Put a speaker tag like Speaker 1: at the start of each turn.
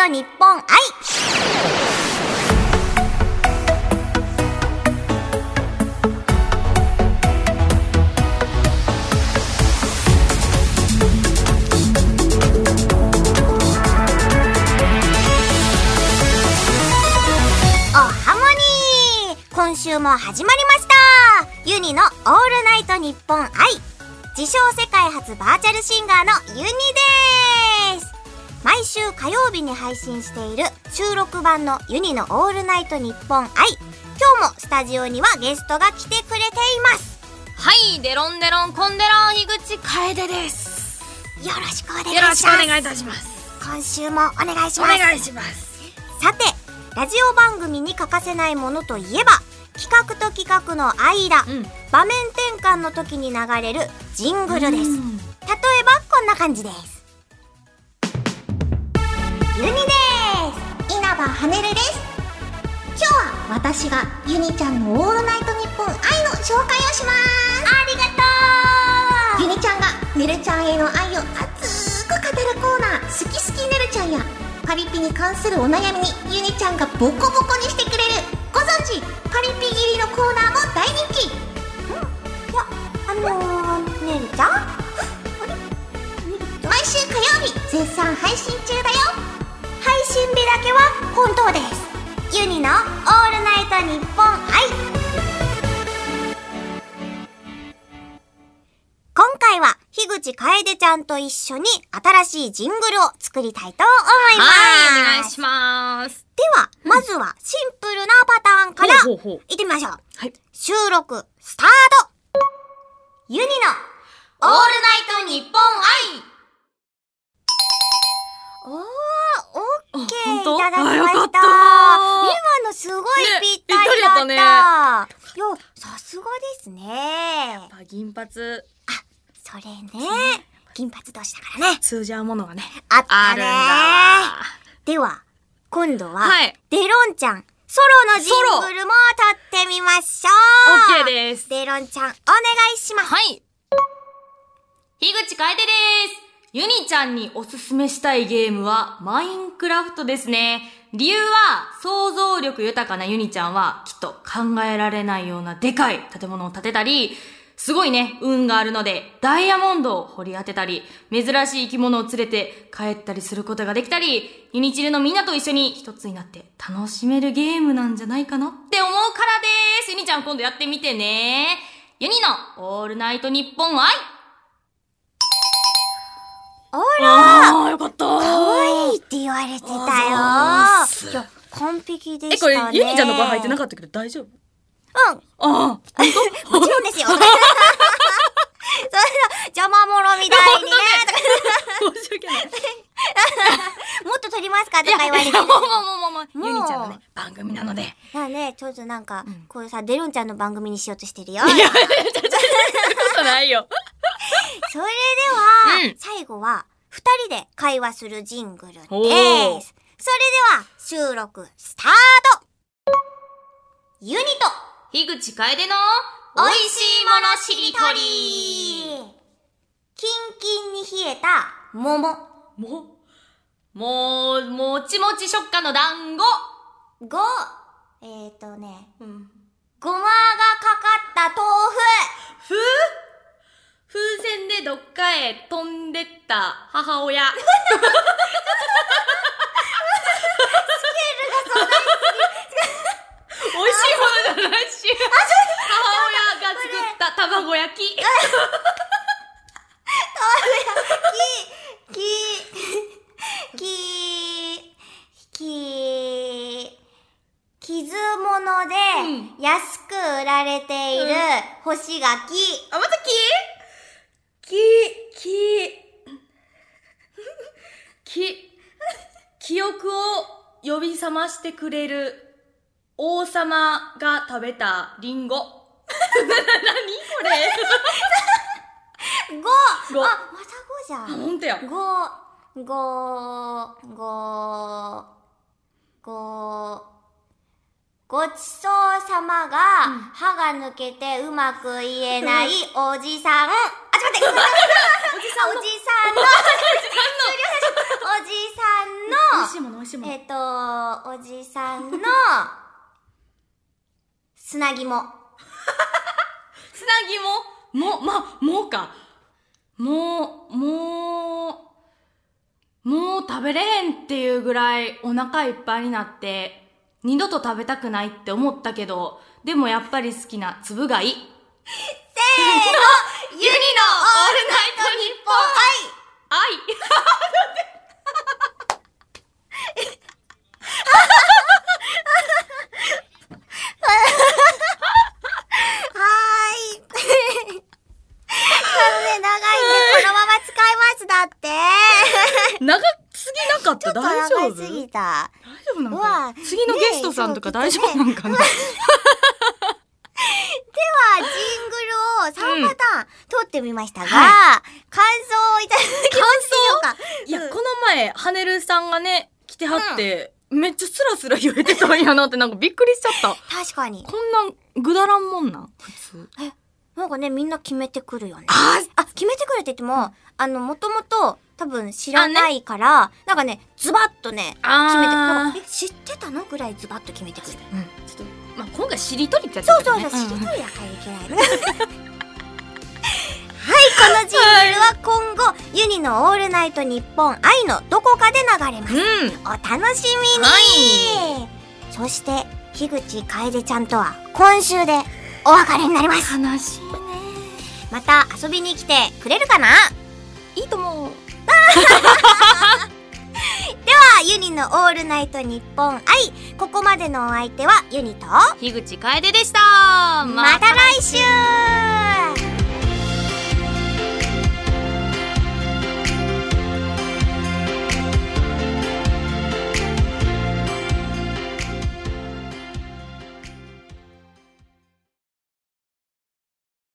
Speaker 1: ト日本愛おハモニー今週も始まりました。ユニのオールナイトニッポン愛自称世界初バーチャルシンガーのユニです。毎週火曜日に配信している収録版のユニのオールナイトニッポン愛今日もスタジオにはゲストが来てくれています
Speaker 2: はい、デロンデロンコンデロン樋口楓です。
Speaker 1: よろしくお願いし
Speaker 2: よ
Speaker 1: ます
Speaker 2: ろしくお願いいたします。
Speaker 1: 今週もお願いし
Speaker 2: お
Speaker 1: ます
Speaker 2: 願いします。
Speaker 1: さてラジオ番組に欠かせないものといえば企画と企画の間、
Speaker 2: うん。
Speaker 1: 場面転換の時に流れるジングルです例えばこんな感じですユニです。稲葉はねるです。今日は私がユニちゃんのオールナイトニッポン愛の紹介をします。ありがとう。ユニちゃんがねるちゃんへの愛を熱く語るコーナー。好き好きねるちゃんやパリピに関するお悩みにユニちゃんがボコボコにしてくれる。ご存知パリピ切りのコーナーも大人気。いや、あのー、ねるちゃん。毎週火曜日、絶賛配信中だよけは本当ですユニのオールナイトニッポン愛今回は、樋口楓ちゃんと一緒に新しいジングルを作りたいと思います。
Speaker 2: はい、お願いします。
Speaker 1: では、まずはシンプルなパターンから、
Speaker 2: ほうほうほう
Speaker 1: 行ってみましょう。
Speaker 2: はい。
Speaker 1: 収録、スタートユニの、オールナイトニッポン愛おー、オッケー
Speaker 2: あ本当？
Speaker 1: いただきました。
Speaker 2: った
Speaker 1: 今のすごい
Speaker 2: ね
Speaker 1: ぴったりだった。
Speaker 2: ぴった
Speaker 1: いや、さすがですね。
Speaker 2: あ銀髪、
Speaker 1: それね、金髪同士だからね。
Speaker 2: 通じ合うものがね、
Speaker 1: あったね。では、今度は、
Speaker 2: はい
Speaker 1: デロンちゃん、ソロのジングルも撮ってみましょう。
Speaker 2: オッケーです。
Speaker 1: デロンちゃん、お願いします。
Speaker 2: はい。樋口楓です。ユニちゃんにおすすめしたいゲームは、マインクラフトですね。理由は、想像力豊かなユニちゃんは、きっと考えられないようなでかい建物を建てたり、すごいね、運があるので、ダイヤモンドを掘り当てたり、珍しい生き物を連れて帰ったりすることができたり、ユニチルのみんなと一緒に一つになって楽しめるゲームなんじゃないかなって思うからです。ユニちゃん今度やってみてね。ユニのオールナイトニッポン愛
Speaker 1: あら、
Speaker 2: あー、よかった
Speaker 1: 可愛いって言われてたよ。完璧で
Speaker 2: え、こ
Speaker 1: したね。
Speaker 2: れ、ユニちゃんの声入ってなかったけど大丈夫？
Speaker 1: うん、
Speaker 2: ああ、
Speaker 1: もちろんですよ。それの、邪魔者みたいにね、
Speaker 2: 申し訳ない。
Speaker 1: もっと撮りますかとか言われて。
Speaker 2: もうもうもうもうユニちゃんのね、番組なので。
Speaker 1: まあね、ちょっとなんか、
Speaker 2: ん
Speaker 1: こういうさ、デロンちゃんの番組にしようとしてるよ。
Speaker 2: いや、ことないよ。
Speaker 1: それでは、
Speaker 2: うん
Speaker 1: 最後は、二人で会話するジングルです。そ
Speaker 2: お
Speaker 1: れで
Speaker 2: ー
Speaker 1: は、収録、スタートユニと、
Speaker 2: 樋口楓の、
Speaker 1: 美味しいものしりとりキンキンに冷えた桃。
Speaker 2: もう、もう、もちもち食感の団子。
Speaker 1: ご、えーとね、
Speaker 2: うん。
Speaker 1: ごまがかかった豆
Speaker 2: ふ？風船でどっかへ飛んでった母親。美味しいものじゃないし。母親が作った卵焼き。
Speaker 1: 腐き、き、き、き傷物で安く売られている干し柿。
Speaker 2: あ、また木木、木、木、記憶を呼び覚ましてくれる王様が食べたリンゴ。な、な、なにこれ？
Speaker 1: ご
Speaker 2: ご
Speaker 1: あ、またごじゃ
Speaker 2: あ、
Speaker 1: ん。
Speaker 2: ほんとや。
Speaker 1: ご、ご、ご、ご、ごちそうさまが、歯が抜けてうまく言えないおじさん。おじさんの、おじさんの、おじさんの。
Speaker 2: しいもの美味しいもの。
Speaker 1: えっ、と、おじさんの、砂肝。
Speaker 2: つなぎもも、ま、もうか。もう、もう、もう食べれへんっていうぐらいお腹いっぱいになって、二度と食べたくないって思ったけど、でもやっぱり好きな粒がいい。
Speaker 1: せーの
Speaker 2: ユニのオールナイトニッポン愛
Speaker 1: はーい。あのね、長いんで、このまま使います、だって。
Speaker 2: 長すぎなかった？大丈夫
Speaker 1: 長すぎた。
Speaker 2: 大丈夫なん
Speaker 1: う
Speaker 2: か次のゲストさんとか
Speaker 1: ね
Speaker 2: 大丈夫なんかな、
Speaker 1: では、ジングルを3パターン撮ってみましたが、
Speaker 2: は
Speaker 1: 感想をいただきましょうか？
Speaker 2: いや、
Speaker 1: うん
Speaker 2: この前、ハネルさんがね、来てはって、めっちゃスラスラ言えてたんやなってなんかびっくりしちゃった。
Speaker 1: 確かに。
Speaker 2: こんなん、ぐだらんもんなん？普通。
Speaker 1: なんかね、みんな決めてくるよね。
Speaker 2: あ
Speaker 1: あ、決めてくるって言っても、あの、もともと多分知らないから、なんかね、ズバッとね、
Speaker 2: あ
Speaker 1: 決めて、え、知ってたのぐらいズバッと決めてくる。
Speaker 2: うん。ちょっと、まあ、今回しりとりってやつ
Speaker 1: そうそうそう、
Speaker 2: だけどね
Speaker 1: 知りとりだからいけない。はい、このジングルは今後、ユニのオールナイトニッポン愛のどこかで流れます。
Speaker 2: うん。
Speaker 1: お楽しみに、
Speaker 2: は
Speaker 1: そして、樋口楓ちゃんとは今週でお別れになります。
Speaker 2: 悲しいね。
Speaker 1: また遊びに来てくれるかな？い
Speaker 2: いと思う。
Speaker 1: では、ユニのオールナイトニッポン愛。ここまでのお相手はユニと、
Speaker 2: 樋口楓でした。
Speaker 1: また来週